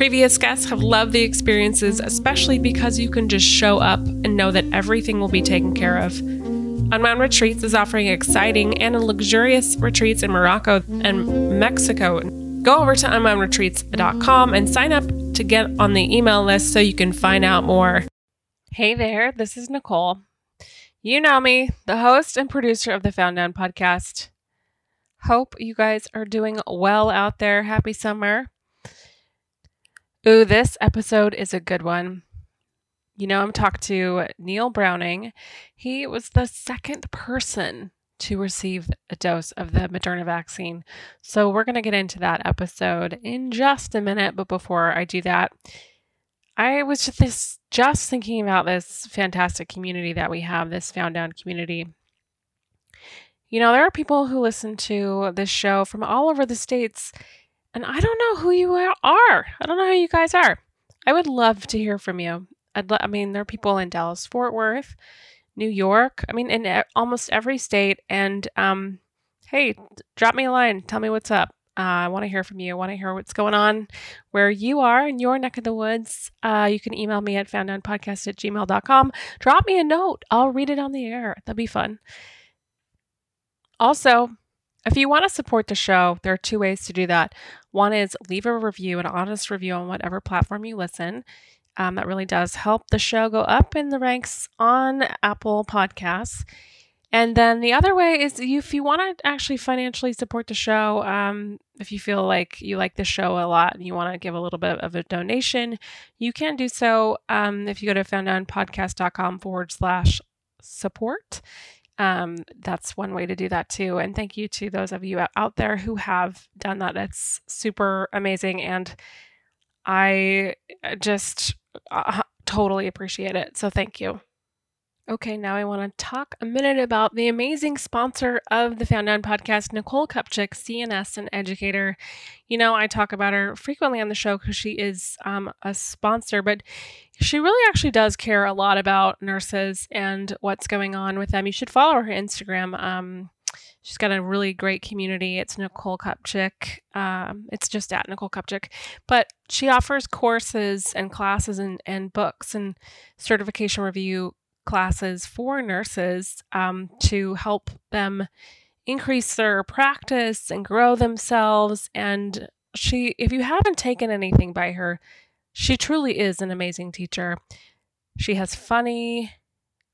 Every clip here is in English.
Previous guests have loved the experiences, especially because you can just show up and know that everything will be taken care of. Unwound Retreats is offering exciting and luxurious retreats in Morocco and Mexico. Go over to unwoundretreats.com and sign up to get on the email list so you can find out more. Hey there, this is Nicole. You know me, the host and producer of the Found Down podcast. Hope you guys are doing well out there. Happy summer. Ooh, this episode is a good one. You know, I'm talking to Neil Browning. He was the second person to receive a dose of the Moderna vaccine. So we're going to get into that episode in just a minute. But before I do that, I was just, this, just thinking about this fantastic community that we have, this Found Down community. You know, there are people who listen to this show from all over the states and I don't know who you are. I don't know who you guys are. I would love to hear from you. I'd I mean, there are people in Dallas, Fort Worth, New York. I mean, in almost every state. And um, hey, drop me a line. Tell me what's up. Uh, I want to hear from you. I want to hear what's going on where you are in your neck of the woods. Uh, you can email me at founddownpodcast at gmail.com. Drop me a note. I'll read it on the air. That'd be fun. Also, if you want to support the show, there are two ways to do that. One is leave a review, an honest review on whatever platform you listen. Um, that really does help the show go up in the ranks on Apple Podcasts. And then the other way is if you want to actually financially support the show, um, if you feel like you like the show a lot and you want to give a little bit of a donation, you can do so um, if you go to founddownpodcast.com forward slash support. Um, that's one way to do that too. And thank you to those of you out there who have done that. It's super amazing. And I uh, just uh, totally appreciate it. So thank you. Okay, now I want to talk a minute about the amazing sponsor of the Found Down podcast, Nicole Kupchik, CNS and educator. You know, I talk about her frequently on the show because she is um, a sponsor, but she really actually does care a lot about nurses and what's going on with them. You should follow her Instagram. Um, she's got a really great community. It's Nicole Kupchik. Um, it's just at Nicole Kupchik. But she offers courses and classes and, and books and certification review classes for nurses um, to help them increase their practice and grow themselves. And she, if you haven't taken anything by her, she truly is an amazing teacher. She has funny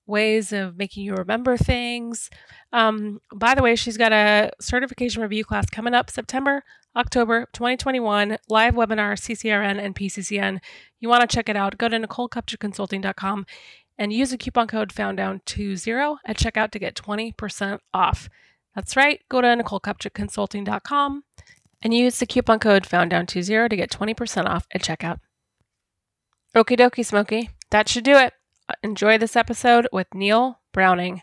ways of making you remember things. Um, by the way, she's got a certification review class coming up September, October 2021, live webinar, CCRN and PCCN. You want to check it out, go to NicoleKupchikConsulting.com and use the coupon code founddown20 at checkout to get 20% off. That's right, go to NicoleKupchikConsulting.com and use the coupon code founddown20 to get 20% off at checkout. Okie dokie, Smokey. That should do it. Uh, enjoy this episode with Neil Browning.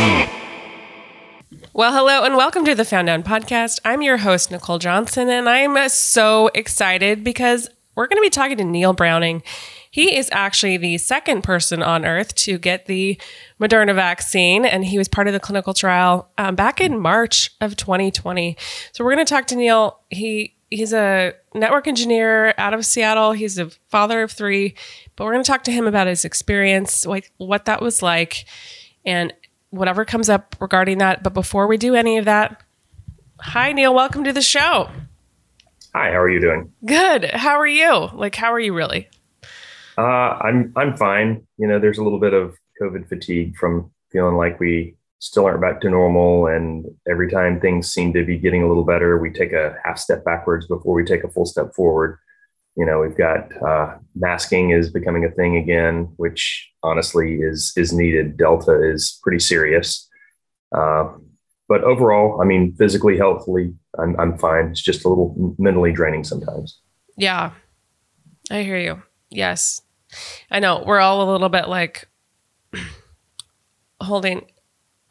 Well, hello and welcome to the Found Down podcast. I'm your host, Nicole Johnson, and I'm so excited because we're going to be talking to Neil Browning. He is actually the second person on earth to get the Moderna vaccine, and he was part of the clinical trial um, back in March of 2020. So we're going to talk to Neil. He he's a network engineer out of Seattle. He's a father of three, but we're going to talk to him about his experience, like what that was like, and whatever comes up regarding that. But before we do any of that, hi Neil, welcome to the show. Hi, how are you doing? Good. How are you? Like, how are you really? Uh, I'm I'm fine. You know, there's a little bit of COVID fatigue from feeling like we still aren't back to normal. And every time things seem to be getting a little better, we take a half step backwards before we take a full step forward. You know, we've got uh, masking is becoming a thing again, which honestly is is needed. Delta is pretty serious. Uh, but overall, I mean, physically, healthily, I'm, I'm fine. It's just a little mentally draining sometimes. Yeah, I hear you. Yes, I know. We're all a little bit like holding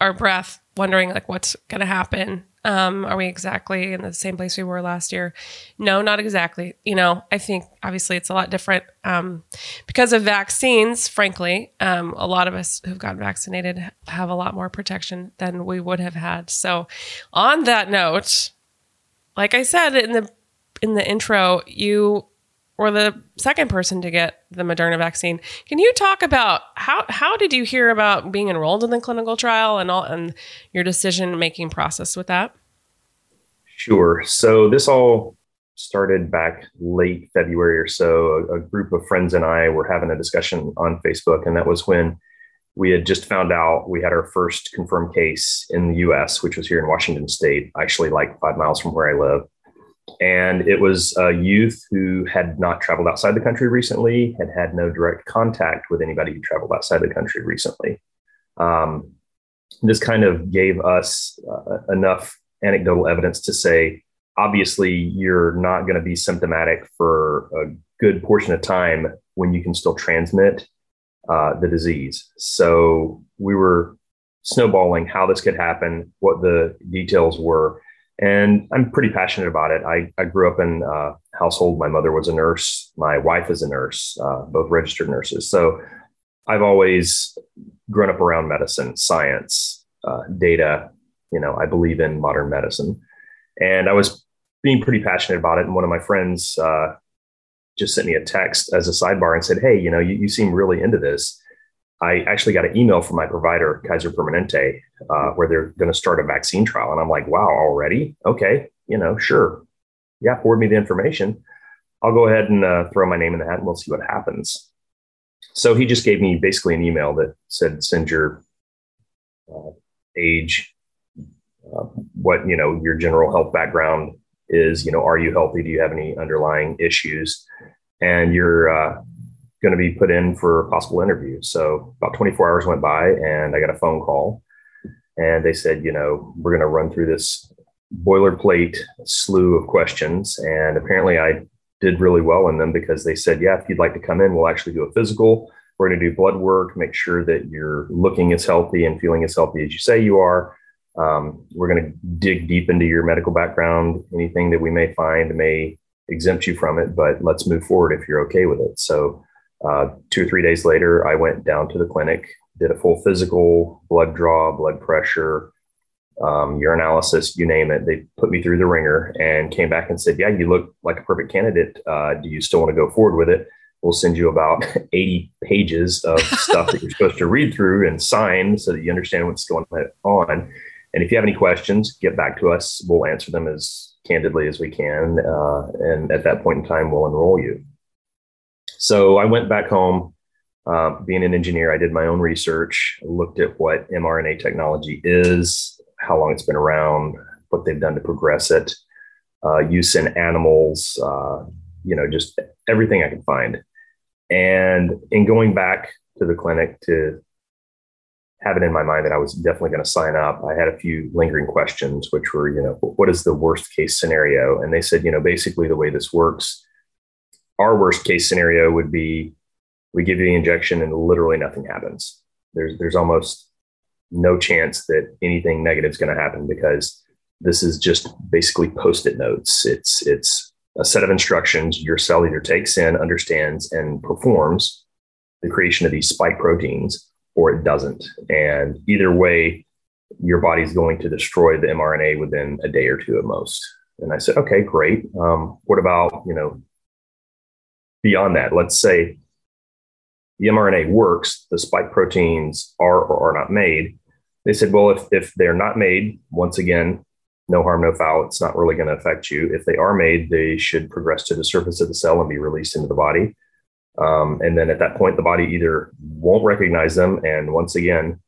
our breath, wondering like what's going to happen. Um, are we exactly in the same place we were last year? No, not exactly. You know, I think obviously it's a lot different um, because of vaccines. Frankly, um, a lot of us who've gotten vaccinated have a lot more protection than we would have had. So, on that note, like I said in the in the intro, you or the second person to get the Moderna vaccine. Can you talk about how how did you hear about being enrolled in the clinical trial and all and your decision making process with that? Sure. So this all started back late February or so. A, a group of friends and I were having a discussion on Facebook, and that was when we had just found out we had our first confirmed case in the US, which was here in Washington state, actually like five miles from where I live. And it was a youth who had not traveled outside the country recently, had had no direct contact with anybody who traveled outside the country recently. Um, this kind of gave us uh, enough anecdotal evidence to say, obviously, you're not going to be symptomatic for a good portion of time when you can still transmit uh, the disease. So we were snowballing how this could happen, what the details were. And I'm pretty passionate about it. I, I grew up in a household. My mother was a nurse. My wife is a nurse, uh, both registered nurses. So I've always grown up around medicine, science, uh, data. You know, I believe in modern medicine. And I was being pretty passionate about it. And one of my friends uh, just sent me a text as a sidebar and said, Hey, you know, you, you seem really into this. I actually got an email from my provider, Kaiser Permanente, uh, where they're going to start a vaccine trial. And I'm like, wow, already? Okay, you know, sure. Yeah, forward me the information. I'll go ahead and uh, throw my name in the hat and we'll see what happens. So he just gave me basically an email that said, send your uh, age, uh, what, you know, your general health background is, you know, are you healthy? Do you have any underlying issues? And your uh, going to be put in for a possible interview. So about 24 hours went by and I got a phone call and they said, you know, we're going to run through this boilerplate slew of questions. And apparently I did really well in them because they said, yeah, if you'd like to come in, we'll actually do a physical. We're going to do blood work, make sure that you're looking as healthy and feeling as healthy as you say you are. Um, we're going to dig deep into your medical background. Anything that we may find may exempt you from it, but let's move forward if you're okay with it. So uh, two or three days later, I went down to the clinic, did a full physical, blood draw, blood pressure, um, urinalysis, you name it. They put me through the ringer and came back and said, Yeah, you look like a perfect candidate. Uh, do you still want to go forward with it? We'll send you about 80 pages of stuff that you're supposed to read through and sign so that you understand what's going on. And if you have any questions, get back to us. We'll answer them as candidly as we can. Uh, and at that point in time, we'll enroll you. So I went back home. Uh, being an engineer, I did my own research, looked at what mRNA technology is, how long it's been around, what they've done to progress it, uh, use in animals, uh, you know, just everything I could find. And in going back to the clinic to have it in my mind that I was definitely going to sign up, I had a few lingering questions, which were, you know, what is the worst case scenario? And they said, you know, basically the way this works our worst case scenario would be we give you the injection and literally nothing happens. There's there's almost no chance that anything negative is going to happen because this is just basically post-it notes. It's it's a set of instructions your cell either takes in, understands, and performs the creation of these spike proteins, or it doesn't. And either way, your body's going to destroy the mRNA within a day or two at most. And I said, okay, great. Um, what about you know beyond that, let's say the mRNA works, the spike proteins are or are not made. They said, well, if, if they're not made, once again, no harm, no foul, it's not really going to affect you. If they are made, they should progress to the surface of the cell and be released into the body. Um, and then at that point, the body either won't recognize them, and once again,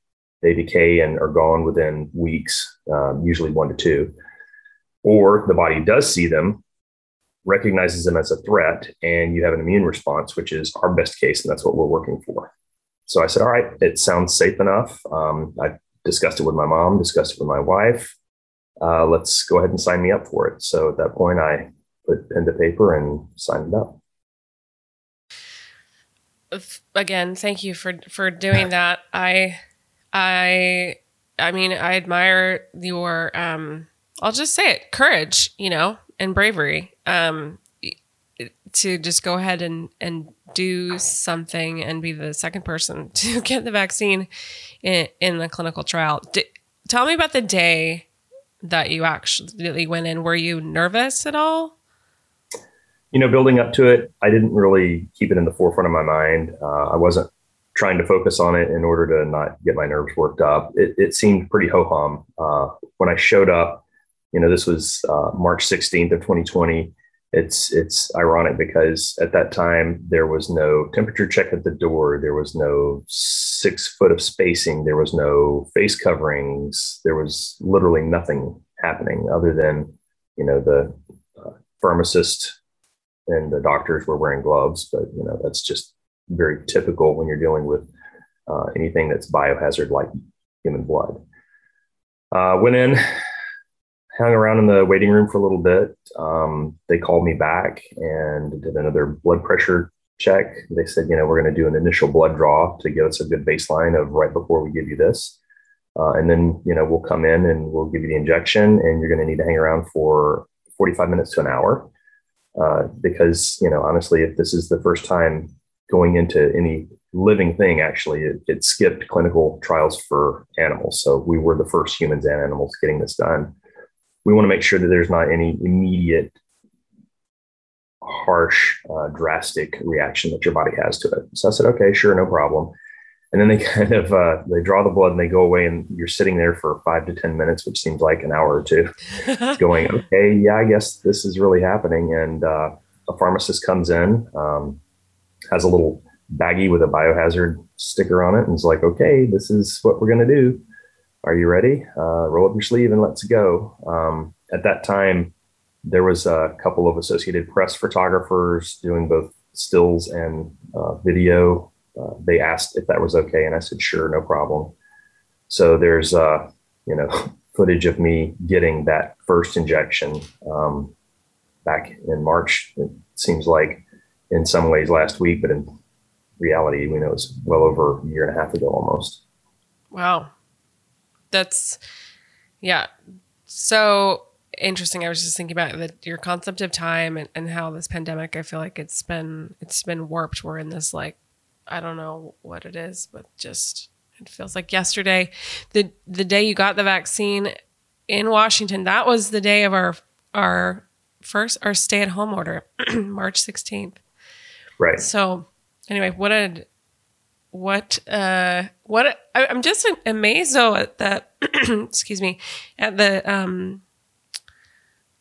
they decay and are gone within weeks, um, usually one to two. Or the body does see them, recognizes them as a threat, and you have an immune response, which is our best case, and that's what we're working for. So I said, All right, it sounds safe enough. Um, I discussed it with my mom, discussed it with my wife. Uh, let's go ahead and sign me up for it. So at that point, I put pen to paper and signed it up again thank you for for doing that i i i mean i admire your um i'll just say it courage you know and bravery um to just go ahead and and do something and be the second person to get the vaccine in, in the clinical trial D- tell me about the day that you actually went in were you nervous at all you know, building up to it, I didn't really keep it in the forefront of my mind. Uh, I wasn't trying to focus on it in order to not get my nerves worked up. It, it seemed pretty ho hum. Uh, when I showed up, you know, this was uh, March 16th of 2020. It's it's ironic because at that time there was no temperature check at the door, there was no six foot of spacing, there was no face coverings, there was literally nothing happening other than you know the uh, pharmacist and the doctors were wearing gloves, but you know that's just very typical when you're dealing with uh, anything that's biohazard like human blood. Uh, went in, hung around in the waiting room for a little bit. Um, they called me back and did another blood pressure check. They said, you know, we're going to do an initial blood draw to give us a good baseline of right before we give you this. Uh, and then, you know, we'll come in and we'll give you the injection and you're going to need to hang around for 45 minutes to an hour. Uh, because you know honestly if this is the first time going into any living thing actually it, it, skipped clinical trials for animals so we were the first humans and animals getting this done we want to make sure that there's not any immediate harsh uh, drastic reaction that your body has to it. So i said okay sure no problem. And then they kind of uh, they draw the blood and they go away and you're sitting there for five to ten minutes which seems like an hour or two going okay yeah i guess this is really happening. And uh, a pharmacist comes in um, has a little baggie with a biohazard sticker on it and is like okay this is what we're going to do are you ready uh, roll up your sleeve and let's go um, at that time there was a couple of associated press photographers doing both stills and uh, video uh, they asked if that was okay, and I said, sure, no problem. So there's, uh, you know, footage of me getting that first injection um, back in March. It seems like in some ways last week, but in reality, we know it's well over a year and a half ago almost. Wow. That's, yeah. So interesting. I was just thinking about the, your concept of time and, and how this pandemic, I feel like it's been, it's been warped. We're in this like I don't know what it is, but just it feels like yesterday. The the day you got the vaccine in Washington, that was the day of our our first our stay at home order, March 16th. Right. So anyway, what a what uh what I, am just amazed though at the excuse me at the um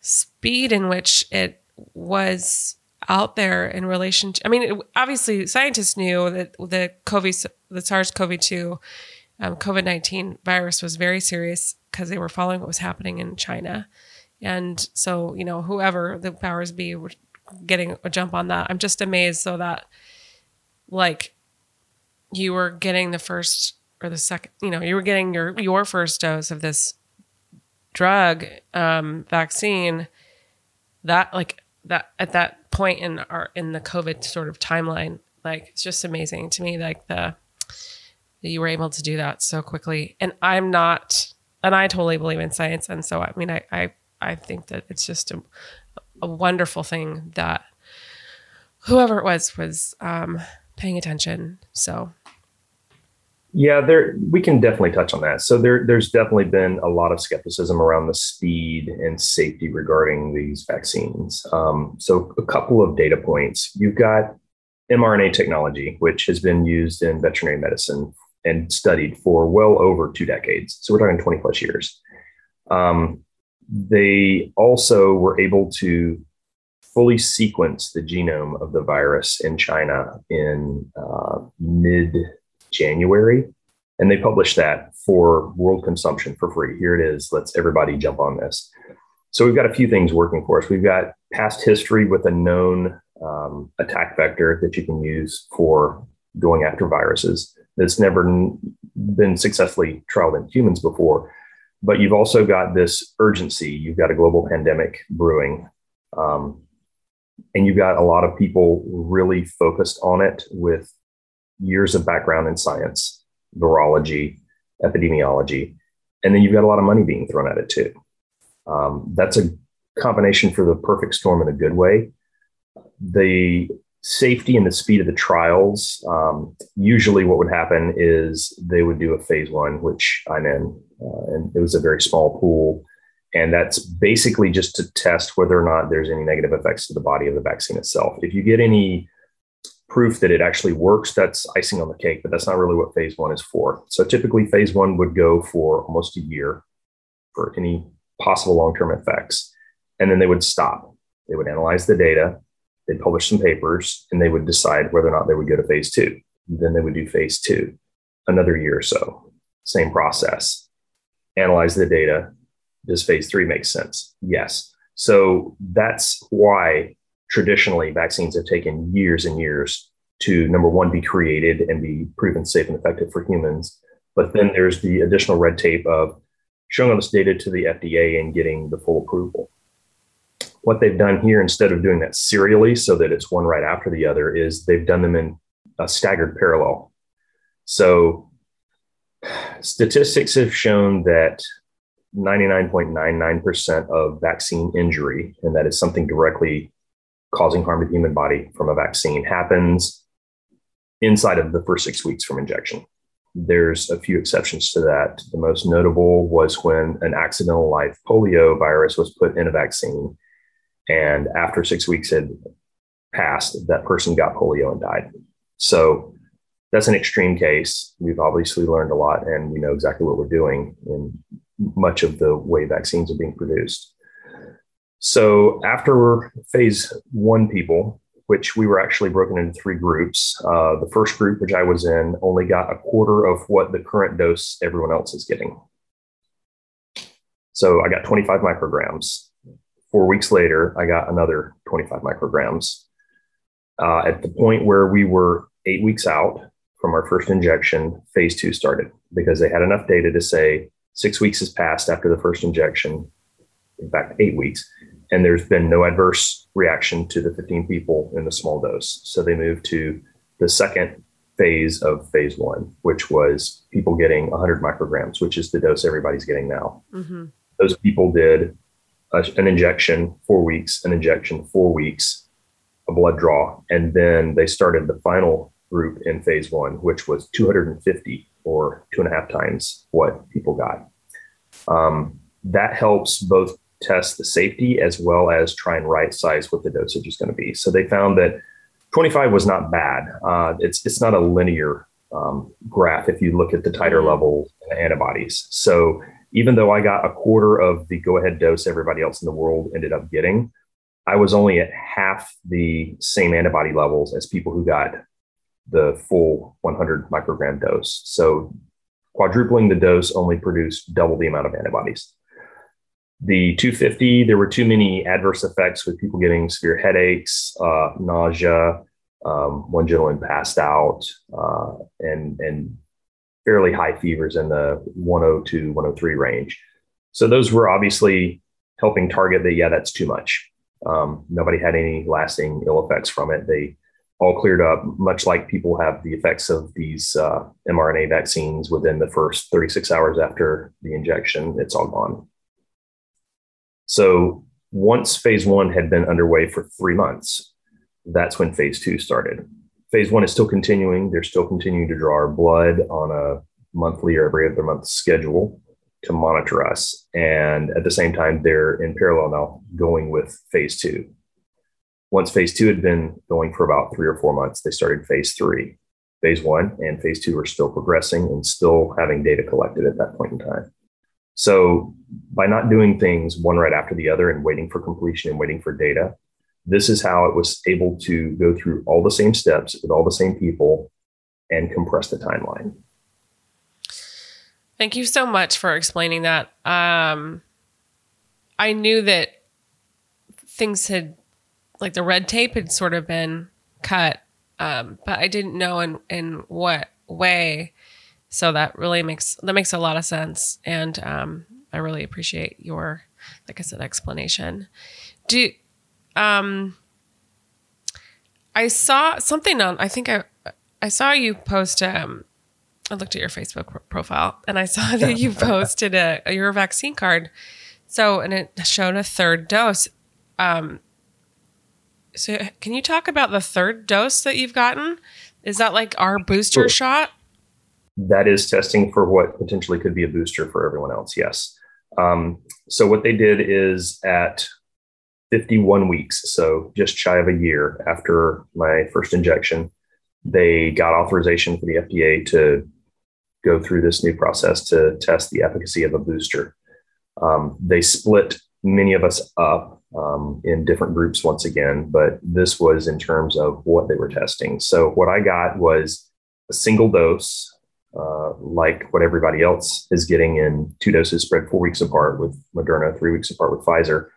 speed in which it was out there in relation to, I mean, it, obviously scientists knew that the COVID, the SARS-CoV-2, um, COVID-19 virus was very serious because they were following what was happening in China. And so, you know, whoever the powers be were getting a jump on that. I'm just amazed so that like you were getting the first or the second, you know, you were getting your your first dose of this drug um vaccine that like that at that point in our in the COVID sort of timeline. Like it's just amazing to me, like the that you were able to do that so quickly. And I'm not, and I totally believe in science. And so I mean, I I I think that it's just a, a wonderful thing that whoever it was was um, paying attention. So yeah, there we can definitely touch on that. So there there's definitely been a lot of skepticism around the speed and safety regarding these vaccines. Um, so a couple of data points. You've got mRNA technology, which has been used in veterinary medicine and studied for well over two decades. So we're talking 20 plus years. Um, they also were able to fully sequence the genome of the virus in China in uh, mid January. And they published that for world consumption for free. Here it is. Let's everybody jump on this. So we've got a few things working for us. We've got past history with a known um, attack vector that you can use for going after viruses that's never been successfully trialed in humans before. But you've also got this urgency. You've got a global pandemic brewing. Um, and you've got a lot of people really focused on it with years of background in science, virology, epidemiology. And then you've got a lot of money being thrown at it too. Um, that's a combination for the perfect storm in a good way. The safety and the speed of the trials, um, usually what would happen is they would do a phase one, which I'm in, uh, and it was a very small pool. And that's basically just to test whether or not there's any negative effects to the body of the vaccine itself. If you get any proof that it actually works, that's icing on the cake, but that's not really what phase one is for. So typically, phase one would go for almost a year for any possible long term effects. And then they would stop. They would analyze the data, they'd publish some papers, and they would decide whether or not they would go to phase two. Then they would do phase two, another year or so. Same process. Analyze the data. Does phase three make sense? Yes. So that's why traditionally vaccines have taken years and years to number one be created and be proven safe and effective for humans. But then there's the additional red tape of showing this data to the fda and getting the full approval. What they've done here instead of doing that serially so that it's one right after the other is they've done them in a staggered parallel. So statistics have shown that 99.99% of vaccine injury and that is something directly causing harm to the human body from a vaccine happens inside of the first six weeks from injection. There's a few exceptions to that. The most notable was when an accidental live polio virus was put in a vaccine. And after six weeks had passed, that person got polio and died. So that's an extreme case. We've obviously learned a lot and we know exactly what we're doing in much of the way vaccines are being produced. So after phase one people, which we were actually broken into three groups, uh, the first group, which I was in, only got a quarter of what the current dose everyone else is getting. So I got 25 micrograms. Four weeks later, I got another 25 micrograms. Uh, at the point where we were eight weeks out from our first injection, phase two started because they had enough data to say six weeks has passed after the first injection. In fact, eight weeks and there's been no adverse reaction to the 15 people in the small dose. So they moved to the second phase of phase one, which was people getting 100 micrograms, which is the dose everybody's getting now. Mm-hmm. Those people did a, an injection four weeks, an injection four weeks, a blood draw, and then they started the final group in phase one, which was 250 or two and a half times what people got. Um, that helps both test the safety as well as try and right size what the dosage is going to be. So they found that 25 was not bad. Uh, it's it's not a linear um, graph if you look at the titer mm-hmm. level antibodies. So even though I got a quarter of the go ahead dose everybody else in the world ended up getting, I was only at half the same antibody levels as people who got the full 100 microgram dose. So quadrupling the dose only produced double the amount of antibodies. The 250, there were too many adverse effects with people getting severe headaches, uh, nausea. Um, one gentleman passed out, uh, and and fairly high fevers in the 102, 103 range. So those were obviously helping target that. Yeah, that's too much. Um, nobody had any lasting ill effects from it. They all cleared up, much like people have the effects of these uh, mRNA vaccines within the first 36 hours after the injection. It's all gone. So once phase one had been underway for three months, that's when phase two started. Phase one is still continuing. They're still continuing to draw our blood on a monthly or every other month schedule to monitor us. And at the same time, they're in parallel now going with phase two. Once phase two had been going for about three or four months, they started phase three. Phase one and phase two are still progressing and still having data collected at that point in time. So by not doing things one right after the other and waiting for completion and waiting for data, this is how it was able to go through all the same steps with all the same people and compress the timeline. Thank you so much for explaining that. Um, I knew that things had, like the red tape had sort of been cut, um, but I didn't know in in what way. So that really makes that makes a lot of sense, and um, I really appreciate your, like I said, explanation. Do um, I saw something on. I think I I saw you post. Um, I looked at your Facebook profile and I saw that you posted a, your vaccine card. So and it showed a third dose. Um, so can you talk about the third dose that you've gotten? Is that like our booster sure. shot? That is testing for what potentially could be a booster for everyone else. Yes. Um, so what they did is at 51 weeks, so just shy of a year after my first injection, they got authorization for the FDA to go through this new process to test the efficacy of a booster. Um, they split many of us up um, in different groups once again, but this was in terms of what they were testing. So, what I got was a single dose, uh, like what everybody else is getting in two doses spread four weeks apart with Moderna, three weeks apart with Pfizer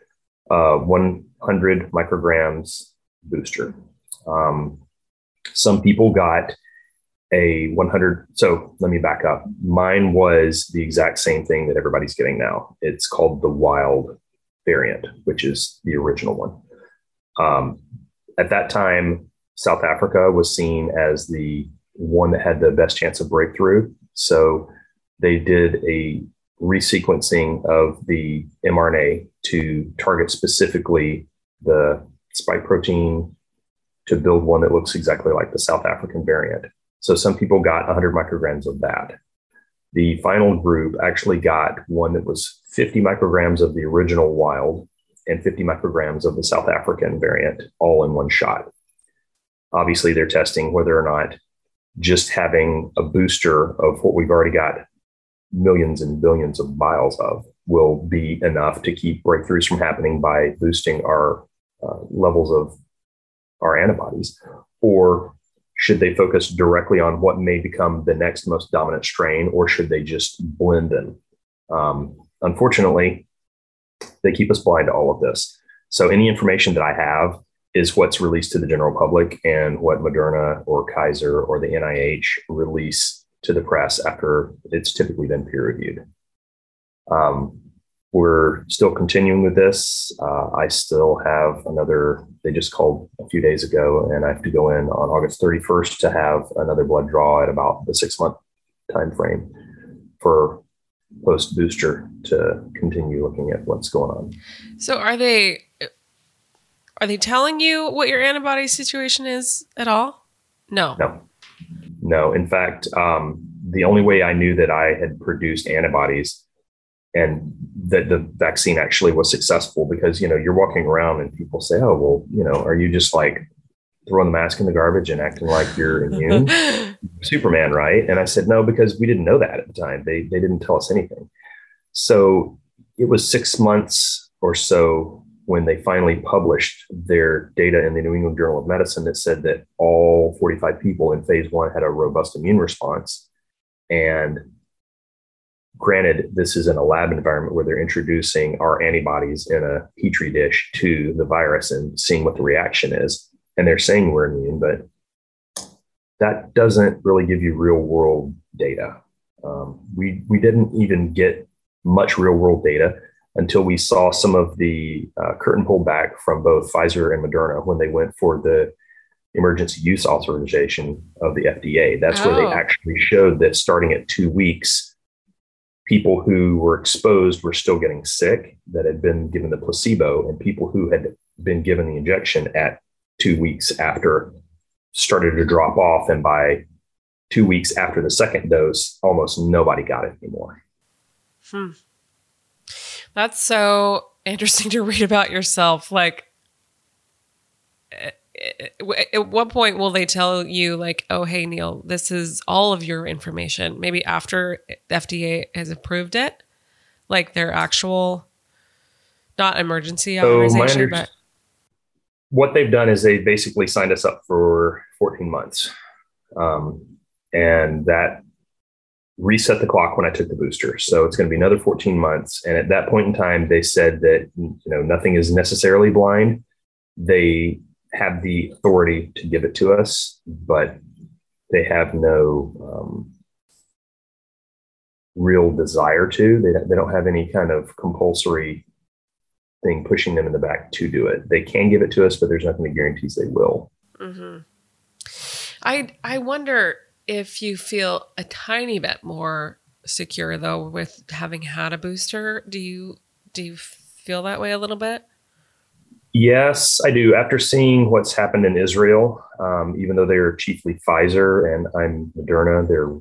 uh, 100 micrograms booster. Um, some people got a 100. So let me back up. Mine was the exact same thing that everybody's getting now. It's called the wild variant, which is the original one. Um, at that time, South Africa was seen as the one that had the best chance of breakthrough. So they did a resequencing of the mRNA to target specifically the spike protein to build one that looks exactly like the South African variant. So some people got 100 micrograms of that. The final group actually got one that was 50 micrograms of the original wild and 50 micrograms of the South African variant all in one shot. Obviously, they're testing whether or not just having a booster of what we've already got millions and billions of vials of will be enough to keep breakthroughs from happening by boosting our uh, levels of our antibodies? Or should they focus directly on what may become the next most dominant strain, or should they just blend them? Um, unfortunately, they keep us blind to all of this. So, any information that I have is what's released to the general public and what Moderna or Kaiser or the NIH release to the press after it's typically been peer reviewed. Um, we're still continuing with this. Uh, I still have another, they just called a few days ago, and I have to go in on August 31st to have another blood draw at about the six month time frame for post booster to continue looking at what's going on. So are they are they telling you what your antibody situation is at all? No. No. No, in fact, um, the only way I knew that I had produced antibodies and that the vaccine actually was successful because you know you're walking around and people say, "Oh, well, you know, are you just like throwing the mask in the garbage and acting like you're immune, Superman, right?" And I said, "No, because we didn't know that at the time. They they didn't tell us anything." So it was six months or so when they finally published their data in the New England Journal of Medicine that said that all 45 people in phase one had a robust immune response. And granted, this is in a lab environment where they're introducing our antibodies in a petri dish to the virus and seeing what the reaction is. And they're saying we're immune, but that doesn't really give you real world data. Um, we, we didn't even get much real world data until we saw some of the uh, curtain pulled back from both Pfizer and Moderna when they went for the emergency use authorization of the FDA. That's oh. where they oh. actually showed that starting at two weeks, people who were exposed were still getting sick that had been given the placebo, and people who had been given the injection at two weeks after started to drop off. And by two weeks after the second dose, almost nobody got it anymore. Hmm. That's so interesting to read about yourself. Like, at what point will they tell you, like, oh, hey, Neil, this is all of your information? Maybe after the FDA has approved it, like their actual, not emergency authorization, so but. what they've done is they basically signed us up for 14 months. Um, and that reset the clock when I took the booster. So it's going to be another 14 months. And at that point in time, they said that you know nothing is necessarily blind. They have the authority to give it to us, but they have no um, real desire to. They, they don't have any kind of compulsory thing pushing them in the back to do it. They can give it to us, but there's nothing that guarantees they will. Mm-hmm. I I wonder if you feel a tiny bit more secure though with having had a booster. Do you do you feel that way a little bit? Yes, I do. After seeing what's happened in Israel, um, even though they're chiefly Pfizer and I'm Moderna, they're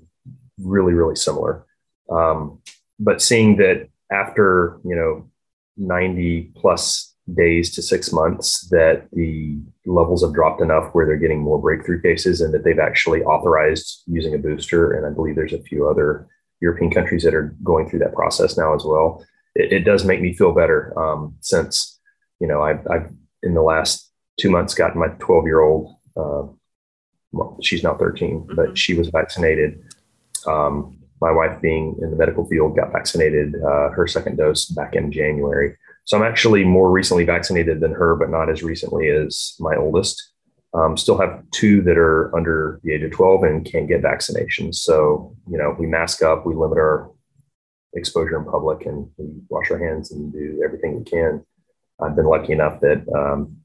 really, really similar. Um, but seeing that after you know 90 plus days to six months that the levels have dropped enough where they're getting more breakthrough cases and that they've actually authorized using a booster. And I believe there's a few other European countries that are going through that process now as well. It, it does make me feel better um, since, you know, I've, I've, in the last two months gotten my 12 year old, uh, well, she's now 13, mm-hmm. but she was vaccinated. Um, my wife being in the medical field got vaccinated uh, her second dose back in January. So I'm actually more recently vaccinated than her, but not as recently as my oldest. Um, still have two that are under the age of 12 and can't get vaccinations. So, you know, we mask up, we limit our exposure in public, and we wash our hands and do everything we can. I've been lucky enough that um,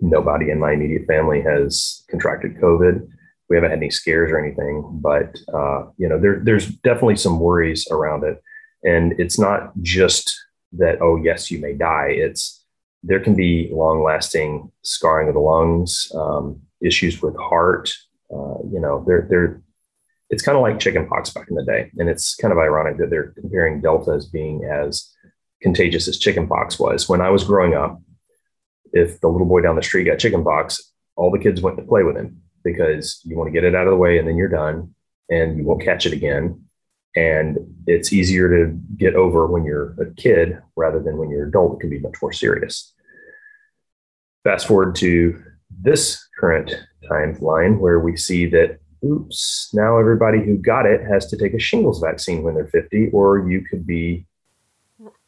nobody in my immediate family has contracted COVID we haven't had any scares or anything, but uh, you know, there, there's definitely some worries around it, and it's not just that. Oh, yes, you may die. It's there can be long-lasting scarring of the lungs, um, issues with heart. Uh, you know, they're they're it's kind of like chickenpox back in the day, and it's kind of ironic that they're comparing Delta as being as contagious as chickenpox was. When I was growing up, if the little boy down the street got chickenpox, all the kids went to play with him because you want to get it out of the way and then you're done and you won't catch it again. And it's easier to get over when you're a kid rather than when you're an adult. It can be much more serious. Fast forward to this current timeline where we see that, oops, now everybody who got it has to take a shingles vaccine when they're 50, or you could be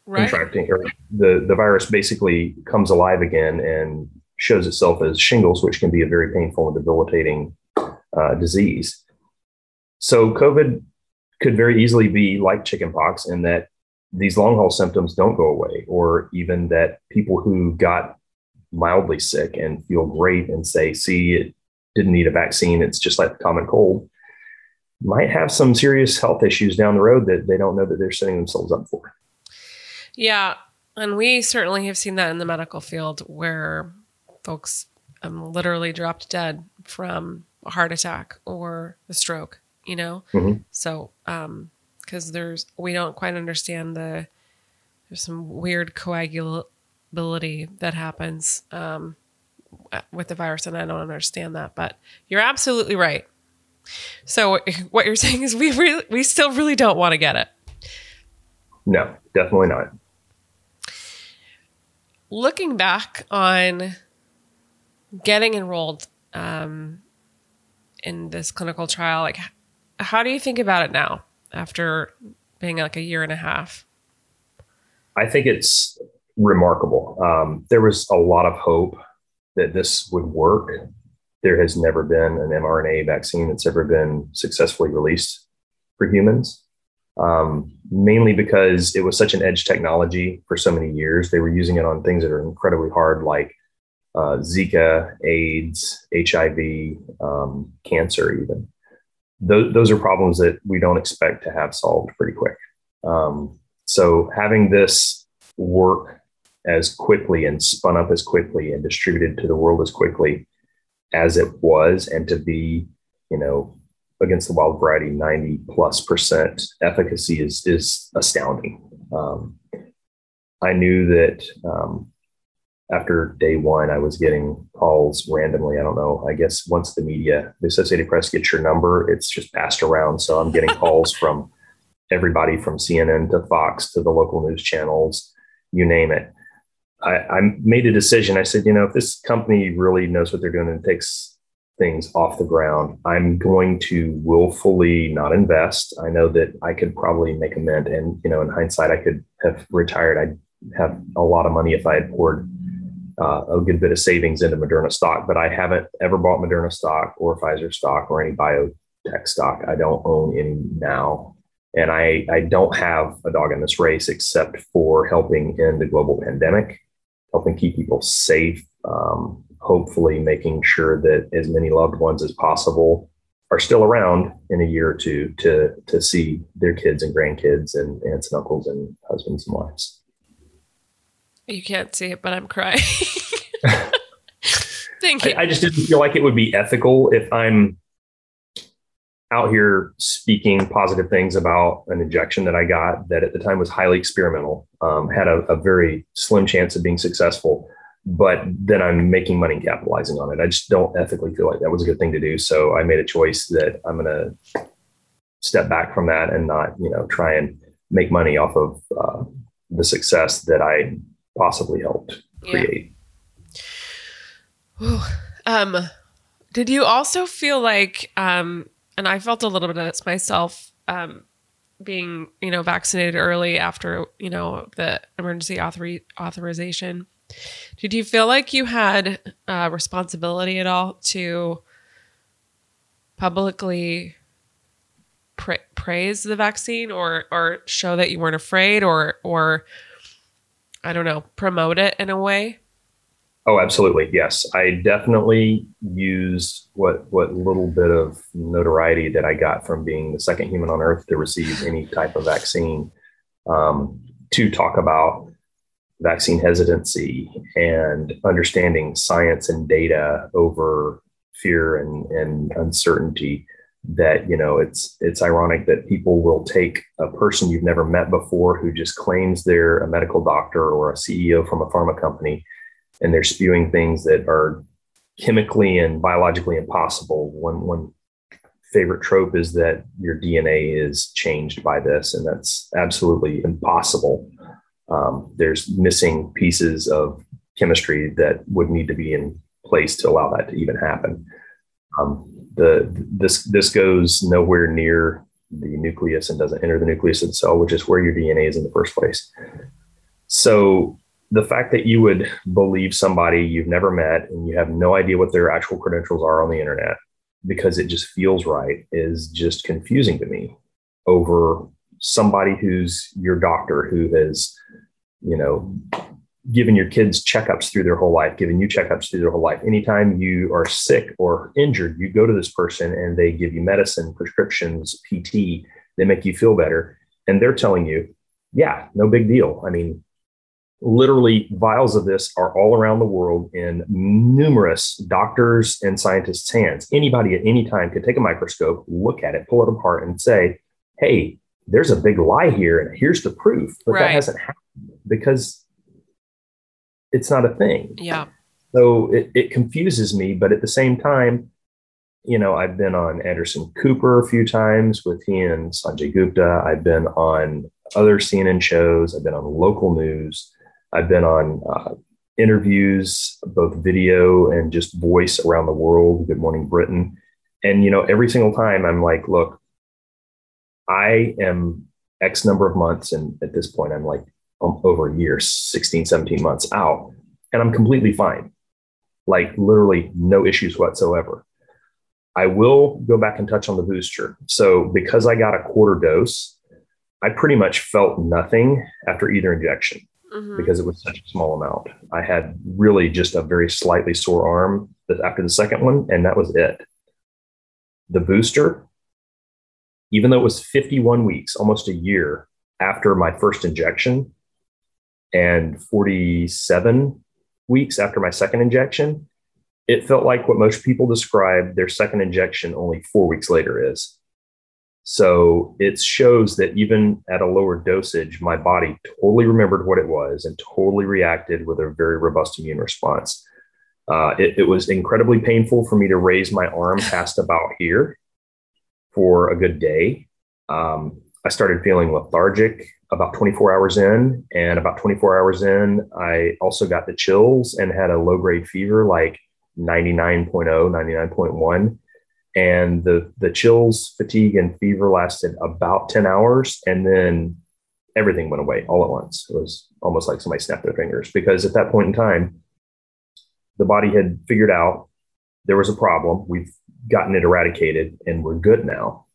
right. contracting, or the, the virus basically comes alive again and shows itself as shingles, which can be a very painful and debilitating uh, disease. So, COVID could very easily be like chickenpox in that these long haul symptoms don't go away, or even that people who got mildly sick and feel great and say, see, it didn't need a vaccine, it's just like the common cold, might have some serious health issues down the road that they don't know that they're setting themselves up for. Yeah. And we certainly have seen that in the medical field where folks um, literally dropped dead from a heart attack or a stroke, you know? Mm-hmm. So, um, cause there's, we don't quite understand the, there's some weird coagulability that happens, um, with the virus. And I don't understand that, but you're absolutely right. So what you're saying is we really, we still really don't want to get it. No, definitely not. Looking back on getting enrolled um, in this clinical trial, like how do you think about it now after being like a year and a half? I think it's remarkable. Um, there was a lot of hope that this would work. There has never been an mRNA vaccine that's ever been successfully released for humans, um, mainly because it was such an edge technology for so many years. They were using it on things that are incredibly hard, like uh, Zika, AIDS, HIV, um, cancer, even. Those, those are problems that we don't expect to have solved pretty quick. Um, so having this work as quickly and spun up as quickly and distributed to the world as quickly as it was, and to be, you know, against the wild variety, 90 plus percent efficacy is, is astounding. Um, I knew that um, after day one, I was getting calls randomly. I don't know. I guess once the media, the Associated Press gets your number, it's just passed around. So I'm getting calls from everybody from CNN to Fox to the local news channels, you name it. I, I made a decision. I said, you know, if this company really knows what they're doing and takes things off the ground, I'm going to willfully not invest. I know that I could probably make a mint, and you know, in hindsight, I could have retired. I'd have a lot of money if I had poured uh, a good bit of savings into Moderna stock, but I haven't ever bought Moderna stock or Pfizer stock or any biotech stock. I don't own any now. And I, I don't have a dog in this race except for helping in the global pandemic, helping keep people safe, um, hopefully making sure that as many loved ones as possible are still around in a year or two to to see their kids and grandkids and aunts and uncles and husbands and wives. You can't see it, but I'm crying. Thank you. I, I, just didn't feel like it would be ethical if I'm out here speaking positive things about an injection that I got that at the time was highly experimental, um, had a, a very slim chance of being successful but then I'm making money and capitalizing on it. I just don't ethically feel like that was a good thing to do. So I made a choice that I'm going to step back from that and not, you know, try and make money off of uh, the success that I possibly helped create. Yeah. Um, did you also feel like, um, and I felt a little bit of this myself, um, being, you know, vaccinated early after, you know, the emergency author- authorization did you feel like you had uh, responsibility at all to publicly pra- praise the vaccine or or show that you weren't afraid or or I don't know, promote it in a way? Oh, absolutely. Yes. I definitely use what what little bit of notoriety that I got from being the second human on earth to receive any type of vaccine um, to talk about vaccine hesitancy and understanding science and data over fear and, and uncertainty that you know it's it's ironic that people will take a person you've never met before who just claims they're a medical doctor or a CEO from a pharma company and they're spewing things that are chemically and biologically impossible one one favorite trope is that your DNA is changed by this and that's absolutely impossible um, there's missing pieces of chemistry that would need to be in place to allow that to even happen. Um, the this this goes nowhere near the nucleus and doesn't enter the nucleus of the cell, which is where your DNA is in the first place. So the fact that you would believe somebody you've never met and you have no idea what their actual credentials are on the internet because it just feels right is just confusing to me over somebody who's your doctor who has you know, giving your kids checkups through their whole life, giving you checkups through their whole life. Anytime you are sick or injured, you go to this person and they give you medicine, prescriptions, PT, they make you feel better. And they're telling you, yeah, no big deal. I mean, literally, vials of this are all around the world in numerous doctors and scientists' hands. Anybody at any time could take a microscope, look at it, pull it apart, and say, hey, there's a big lie here, and here's the proof. But right. that hasn't happened because it's not a thing. Yeah. So it, it confuses me, but at the same time, you know, I've been on Anderson Cooper a few times with he and Sanjay Gupta. I've been on other CNN shows. I've been on local news. I've been on uh, interviews, both video and just voice around the world. Good Morning Britain. And, you know, every single time I'm like, look, I am X number of months. And at this point, I'm like over a year, 16, 17 months out, and I'm completely fine. Like literally no issues whatsoever. I will go back and touch on the booster. So, because I got a quarter dose, I pretty much felt nothing after either injection mm-hmm. because it was such a small amount. I had really just a very slightly sore arm after the second one, and that was it. The booster, even though it was 51 weeks, almost a year after my first injection, and 47 weeks after my second injection, it felt like what most people describe their second injection only four weeks later is. So it shows that even at a lower dosage, my body totally remembered what it was and totally reacted with a very robust immune response. Uh, it, it was incredibly painful for me to raise my arm past about here for a good day. Um, I started feeling lethargic. About 24 hours in. And about 24 hours in, I also got the chills and had a low grade fever, like 99.0, 99.1. And the, the chills, fatigue, and fever lasted about 10 hours. And then everything went away all at once. It was almost like somebody snapped their fingers because at that point in time, the body had figured out there was a problem. We've gotten it eradicated and we're good now.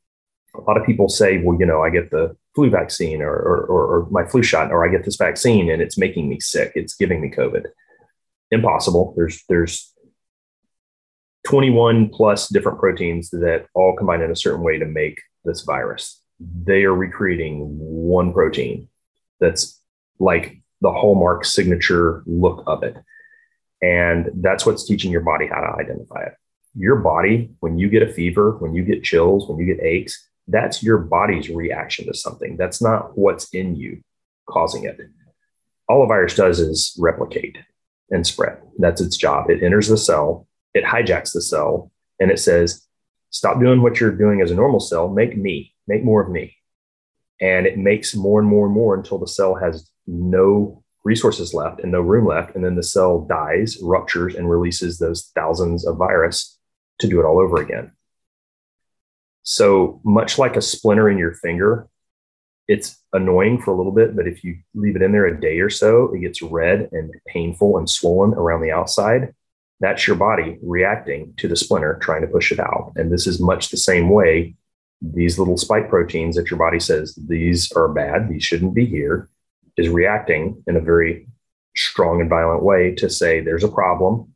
A lot of people say, well, you know, I get the flu vaccine or, or, or, my flu shot, or I get this vaccine and it's making me sick. It's giving me COVID. Impossible. There's, there's 21 plus different proteins that all combine in a certain way to make this virus. They are recreating one protein that's like the hallmark signature look of it. And that's what's teaching your body how to identify it. Your body, when you get a fever, when you get chills, when you get aches, that's your body's reaction to something. That's not what's in you causing it. All a virus does is replicate and spread. That's its job. It enters the cell, it hijacks the cell, and it says, Stop doing what you're doing as a normal cell, make me, make more of me. And it makes more and more and more until the cell has no resources left and no room left. And then the cell dies, ruptures, and releases those thousands of virus to do it all over again. So, much like a splinter in your finger, it's annoying for a little bit, but if you leave it in there a day or so, it gets red and painful and swollen around the outside. That's your body reacting to the splinter, trying to push it out. And this is much the same way these little spike proteins that your body says these are bad, these shouldn't be here is reacting in a very strong and violent way to say there's a problem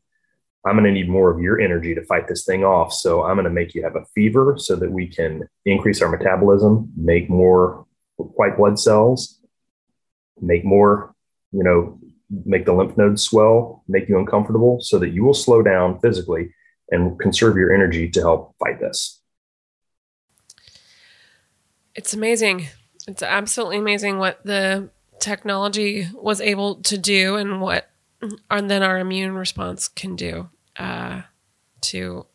i'm going to need more of your energy to fight this thing off. So i'm going to make you have a fever so that we can increase our metabolism make more white blood cells make more you know make the lymph nodes swell make you uncomfortable so that you will slow down physically and conserve your energy to help fight this. It's amazing. It's absolutely amazing what the technology was able to do and what and then our immune response can do uh, to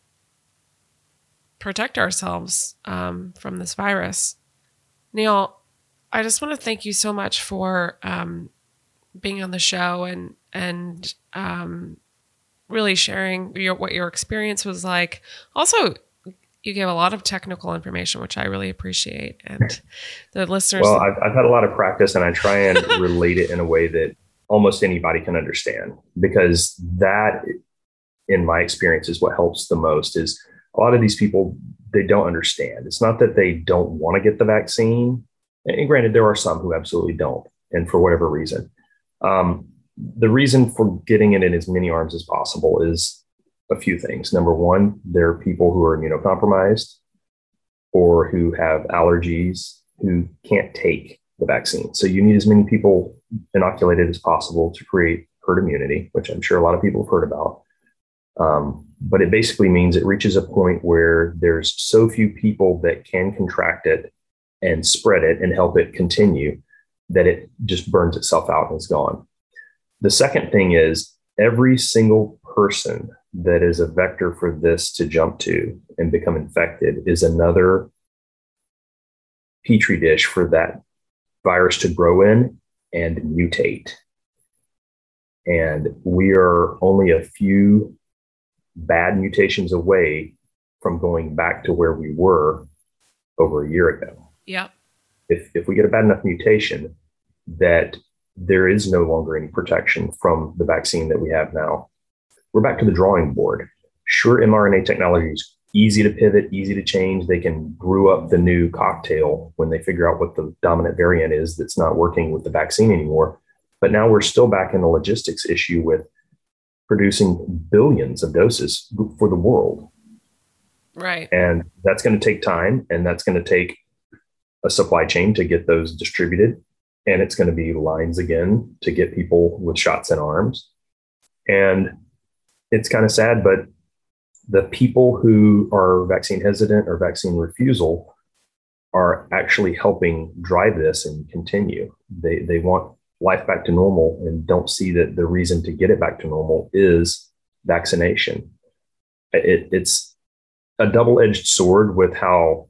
protect ourselves um, from this virus. Neil, I just want to thank you so much for um, being on the show and and um, really sharing your, what your experience was like. Also, you gave a lot of technical information, which I really appreciate. And the listeners. Well, I've, I've had a lot of practice and I try and relate it in a way that almost anybody can understand because that, in my experience, is what helps the most is a lot of these people, they don't understand. It's not that they don't want to get the vaccine. And granted, there are some who absolutely don't, and for whatever reason. Um, the reason for getting it in as many arms as possible is a few things. Number one, there are people who are immunocompromised or who have allergies who can't take the vaccine. So you need as many people inoculated as possible to create herd immunity, which I'm sure a lot of people have heard about. Um, but it basically means it reaches a point where there's so few people that can contract it and spread it and help it continue that it just burns itself out and is gone. The second thing is every single person that is a vector for this to jump to and become infected is another petri dish for that virus to grow in and mutate. And we are only a few bad mutations away from going back to where we were over a year ago. Yep. If, if we get a bad enough mutation that there is no longer any protection from the vaccine that we have now, we're back to the drawing board. Sure, mRNA technology is easy to pivot, easy to change. They can brew up the new cocktail when they figure out what the dominant variant is that's not working with the vaccine anymore. But now we're still back in the logistics issue with producing billions of doses for the world. Right. And that's going to take time and that's going to take a supply chain to get those distributed. And it's going to be lines again to get people with shots in arms. And it's kind of sad, but the people who are vaccine hesitant or vaccine refusal are actually helping drive this and continue. They, they want life back to normal and don't see that the reason to get it back to normal is vaccination. It, it's a double edged sword with how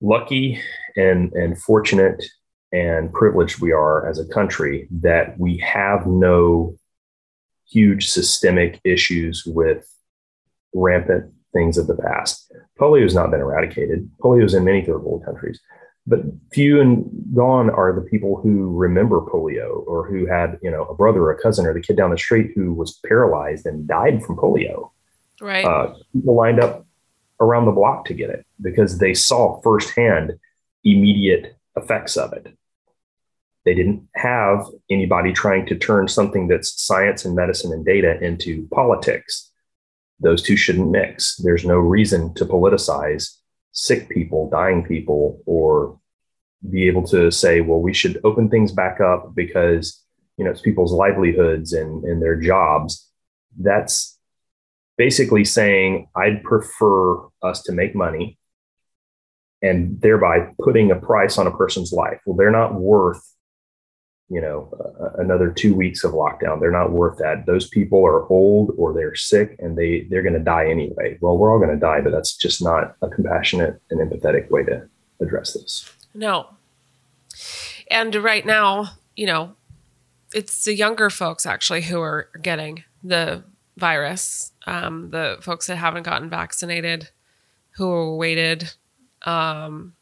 lucky and, and fortunate and privileged we are as a country that we have no huge systemic issues with rampant things of the past. Polio has not been eradicated. Polio is in many third world countries, but few and gone are the people who remember polio or who had, you know, a brother or a cousin or the kid down the street who was paralyzed and died from polio. Right. Uh, people lined up around the block to get it because they saw firsthand immediate effects of it. They didn't have anybody trying to turn something that's science and medicine and data into politics. Those two shouldn't mix. There's no reason to politicize sick people, dying people, or be able to say, well, we should open things back up because you know it's people's livelihoods and, and their jobs. That's basically saying I'd prefer us to make money and thereby putting a price on a person's life. Well, they're not worth you know uh, another two weeks of lockdown. They're not worth that. Those people are old or they're sick and they they're going to die anyway. Well we're all going to die but that's just not a compassionate and empathetic way to address this. No. And right now you know it's the younger folks actually who are getting the virus um, the folks that haven't gotten vaccinated who waited um,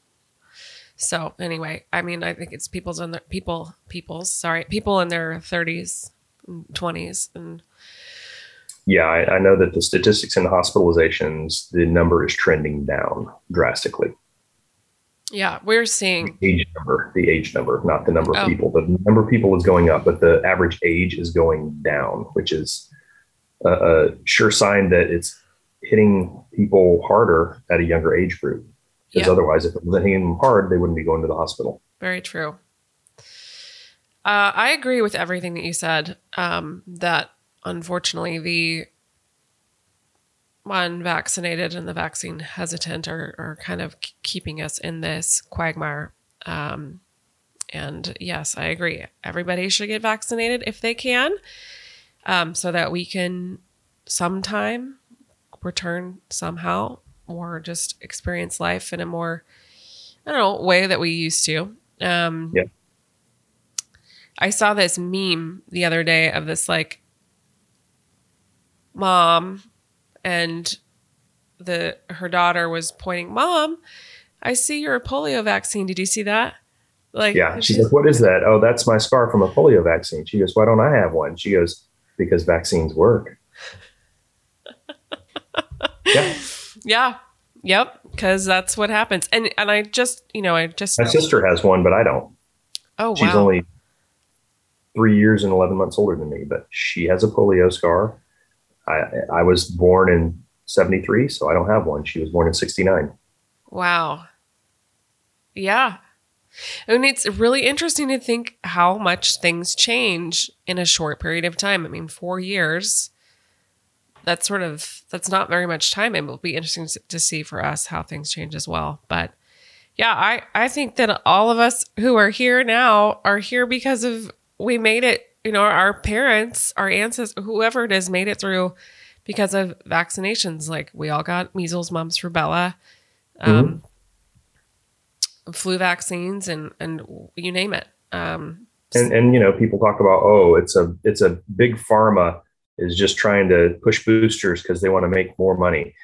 so anyway, I mean, I think it's people's in their people, people's sorry, people in their 30s, 20s, and yeah, I, I, know that the statistics in the hospitalizations, the number is trending down drastically. Yeah, we're seeing the age number, the age number, not the number of oh. people. The number of people is going up, but the average age is going down, which is a, a sure sign that it's hitting people harder at a younger age group. Because yeah. otherwise, if it wasn't hitting them hard, they wouldn't be going to the hospital. Very true. Uh, I agree with everything that you said. Um, that unfortunately, the unvaccinated and the vaccine hesitant are, are kind of keeping us in this quagmire. Um, and yes, I agree. Everybody should get vaccinated if they can, um, so that we can sometime return somehow or just experience life in a more, I don't know, way that we used to. Um, yeah. I saw this meme the other day of this like mom and the her daughter was pointing, "Mom, I see you're polio vaccine. Did you see that?" Like, yeah, she's like, "What is that?" Oh, that's my scar from a polio vaccine. She goes, "Why don't I have one?" She goes, "Because vaccines work." yeah, yeah. Yep. Because that's what happens. And and I just, you know, I just my sister has one, but I don't. Oh, She's wow. only three years and eleven months older than me, but she has a polio scar. I I was born in seventy three, so I don't have one. She was born in sixty nine. Wow. Yeah. And it's really interesting to think how much things change in a short period of time. I mean, four years that's sort of that's not very much time. And It will be interesting to see for us how things change as well. But yeah, I I think that all of us who are here now are here because of we made it. You know, our parents, our ancestors, whoever it is, made it through because of vaccinations. Like we all got measles, mumps, rubella, um, mm-hmm. flu vaccines, and and you name it. Um, and and you know, people talk about oh, it's a it's a big pharma is just trying to push boosters because they want to make more money.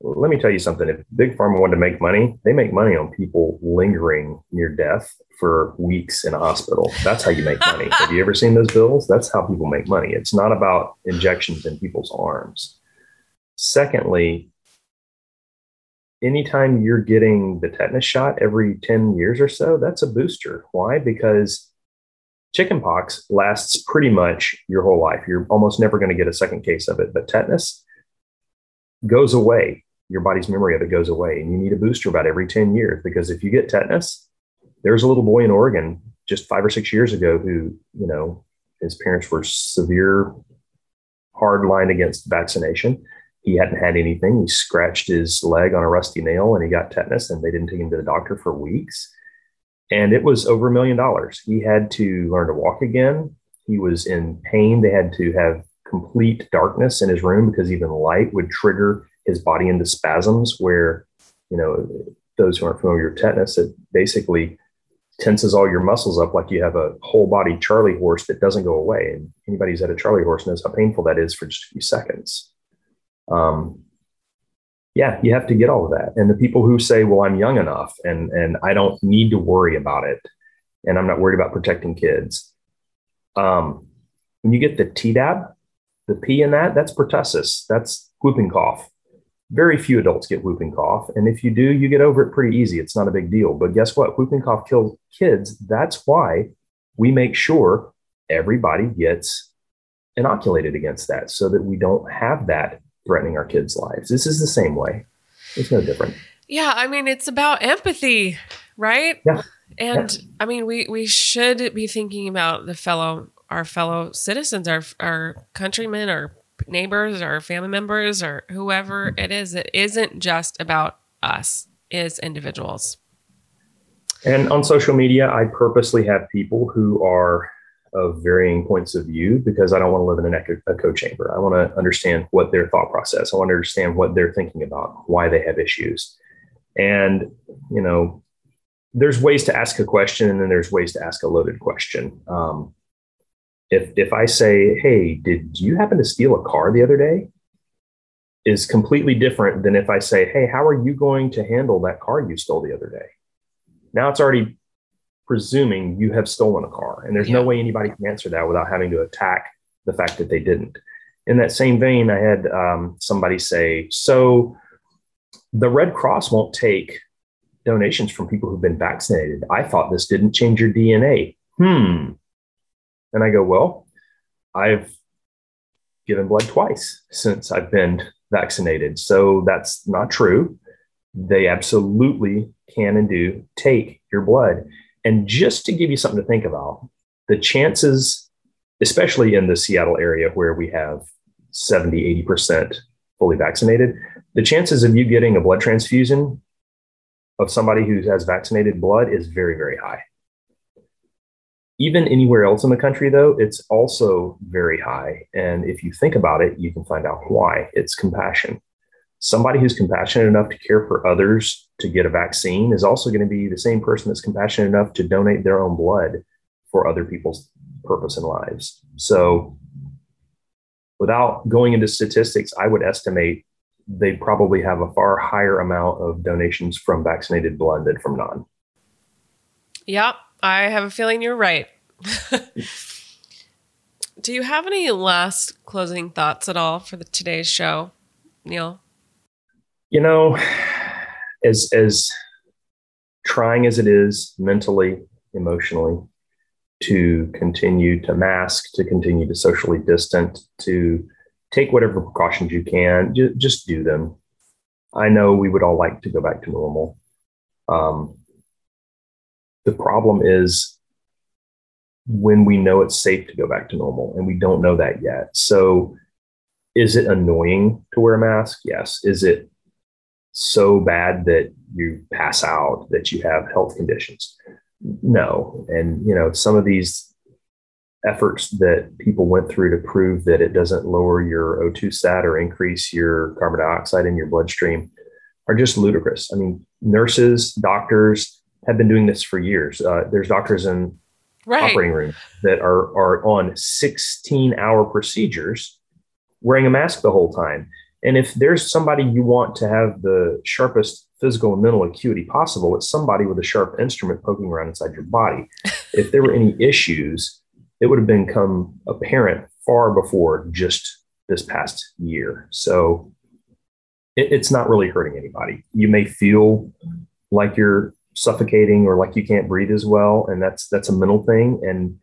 Let me tell you something. If Big Pharma wanted to make money, they make money on people lingering near death for weeks in a hospital. That's how you make money. Have you ever seen those bills? That's how people make money. It's not about injections in people's arms. Secondly, anytime you're getting the tetanus shot every 10 years or so, that's a booster. Why? Because Chickenpox lasts pretty much your whole life. You're almost never going to get a second case of it, but tetanus goes away. Your body's memory of it goes away, and you need a booster about every 10 years because if you get tetanus, there's a little boy in Oregon just five or six years ago who, you know, his parents were severe, hard line against vaccination. He hadn't had anything. He scratched his leg on a rusty nail and he got tetanus, and they didn't take him to the doctor for weeks and it was over a million dollars. He had to learn to walk again. He was in pain. They had to have complete darkness in his room because even light would trigger his body into spasms where, you know, those who aren't familiar with tetanus, it basically tenses all your muscles up like you have a whole body Charlie horse that doesn't go away. And anybody who's had a Charlie horse knows how painful that is for just a few seconds. Um, yeah, you have to get all of that. And the people who say, well, I'm young enough and, and I don't need to worry about it. And I'm not worried about protecting kids. Um, when you get the Tdap, the P in that, that's pertussis. That's whooping cough. Very few adults get whooping cough. And if you do, you get over it pretty easy. It's not a big deal. But guess what? Whooping cough kills kids. That's why we make sure everybody gets inoculated against that so that we don't have that threatening our kids' lives. This is the same way. It's no different. Yeah, I mean it's about empathy, right? Yeah. And yeah. I mean we we should be thinking about the fellow our fellow citizens, our our countrymen, our neighbors, our family members, or whoever it is. It isn't just about us as individuals. And on social media, I purposely have people who are of varying points of view because I don't want to live in an echo, echo chamber. I want to understand what their thought process. I want to understand what they're thinking about, why they have issues, and you know, there's ways to ask a question, and then there's ways to ask a loaded question. Um, if if I say, "Hey, did you happen to steal a car the other day?" is completely different than if I say, "Hey, how are you going to handle that car you stole the other day?" Now it's already presuming you have stolen a car. And there's yeah. no way anybody can answer that without having to attack the fact that they didn't. In that same vein, I had um, somebody say, So the Red Cross won't take donations from people who've been vaccinated. I thought this didn't change your DNA. Hmm. And I go, Well, I've given blood twice since I've been vaccinated. So that's not true. They absolutely can and do take your blood. And just to give you something to think about, the chances, especially in the Seattle area where we have 70, 80% fully vaccinated, the chances of you getting a blood transfusion of somebody who has vaccinated blood is very, very high. Even anywhere else in the country, though, it's also very high. And if you think about it, you can find out why. It's compassion somebody who's compassionate enough to care for others to get a vaccine is also going to be the same person that's compassionate enough to donate their own blood for other people's purpose and lives. So, without going into statistics, I would estimate they probably have a far higher amount of donations from vaccinated blood than from non. Yep, I have a feeling you're right. Do you have any last closing thoughts at all for the, today's show, Neil? You know, as as trying as it is mentally, emotionally, to continue to mask, to continue to socially distant, to take whatever precautions you can, ju- just do them. I know we would all like to go back to normal. Um, the problem is when we know it's safe to go back to normal, and we don't know that yet. So, is it annoying to wear a mask? Yes. Is it so bad that you pass out, that you have health conditions. No. And, you know, some of these efforts that people went through to prove that it doesn't lower your O2 sat or increase your carbon dioxide in your bloodstream are just ludicrous. I mean, nurses, doctors have been doing this for years. Uh, there's doctors in right. operating room that are, are on 16 hour procedures wearing a mask the whole time. And if there's somebody you want to have the sharpest physical and mental acuity possible, it's somebody with a sharp instrument poking around inside your body. if there were any issues, it would have become apparent far before just this past year. So it, it's not really hurting anybody. You may feel like you're suffocating or like you can't breathe as well, and that's that's a mental thing. And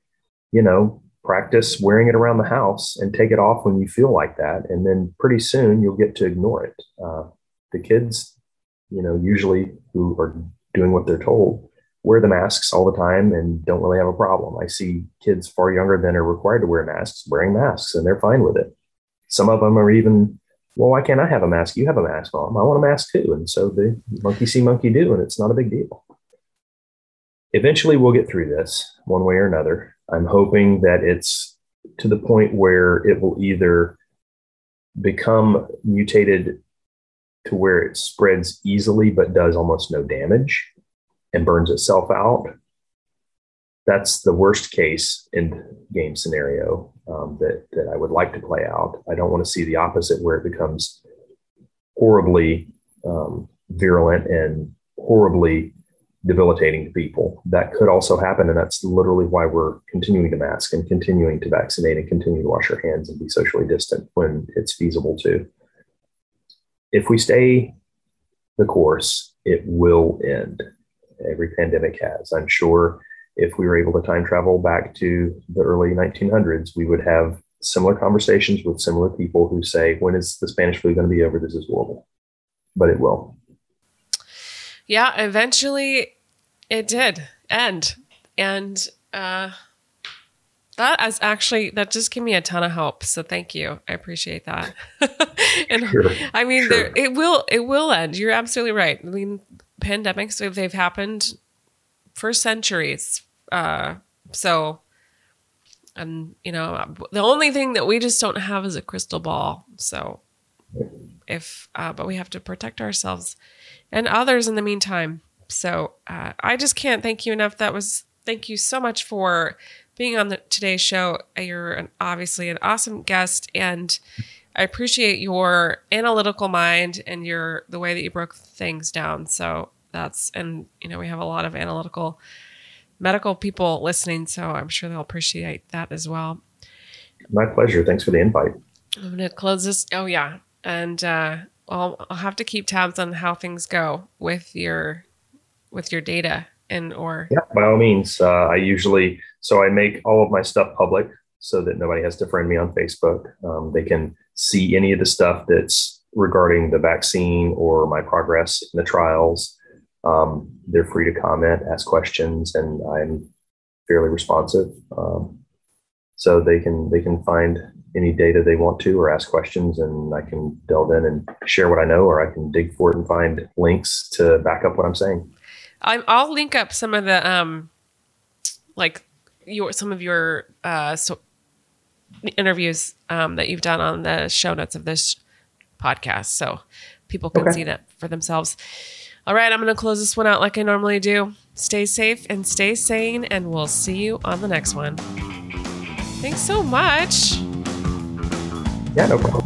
you know, practice wearing it around the house and take it off when you feel like that. And then pretty soon you'll get to ignore it. Uh, the kids, you know, usually who are doing what they're told, wear the masks all the time and don't really have a problem. I see kids far younger than are required to wear masks wearing masks and they're fine with it. Some of them are even, well, why can't I have a mask? You have a mask, mom. I want a mask too. And so the monkey see, monkey do, and it's not a big deal. Eventually, we'll get through this one way or another. I'm hoping that it's to the point where it will either become mutated to where it spreads easily but does almost no damage and burns itself out, that's the worst case in game scenario um, that that I would like to play out. I don't want to see the opposite where it becomes horribly um, virulent and horribly debilitating to people. That could also happen, and that's literally why we're continuing to mask and continuing to vaccinate and continue to wash our hands and be socially distant when it's feasible to. If we stay the course, it will end. Every pandemic has. I'm sure if we were able to time travel back to the early 1900s, we would have similar conversations with similar people who say, When is the Spanish flu going to be over? This is horrible. But it will. Yeah, eventually it did end. And uh, that is actually, that just gave me a ton of hope. So thank you. I appreciate that. and sure, I mean, sure. there, it will, it will end. You're absolutely right. I mean, pandemics, they've happened for centuries. Uh, so, and you know, the only thing that we just don't have is a crystal ball. So, if, uh, but we have to protect ourselves and others in the meantime. So, uh, I just can't thank you enough. That was, thank you so much for being on the today's show. You're an, obviously an awesome guest, and I appreciate your analytical mind and your the way that you broke things down. So that's and you know we have a lot of analytical medical people listening, so I'm sure they'll appreciate that as well. My pleasure. Thanks for the invite. I'm going to close this. Oh yeah, and uh, I'll I'll have to keep tabs on how things go with your with your data and or yeah by all means. Uh, i usually so i make all of my stuff public so that nobody has to friend me on facebook. Um, they can see any of the stuff that's regarding the vaccine or my progress in the trials. Um, they're free to comment, ask questions, and I'm fairly responsive. Um, so they can they can find any data they want to or ask questions, and I can delve in and share what I know, or I can dig for it and find links to back up what I'm saying. i will link up some of the um, like your some of your uh, so interviews um, that you've done on the show notes of this podcast, so people can okay. see that for themselves. All right, I'm going to close this one out like I normally do. Stay safe and stay sane, and we'll see you on the next one. Thanks so much. Yeah, no problem.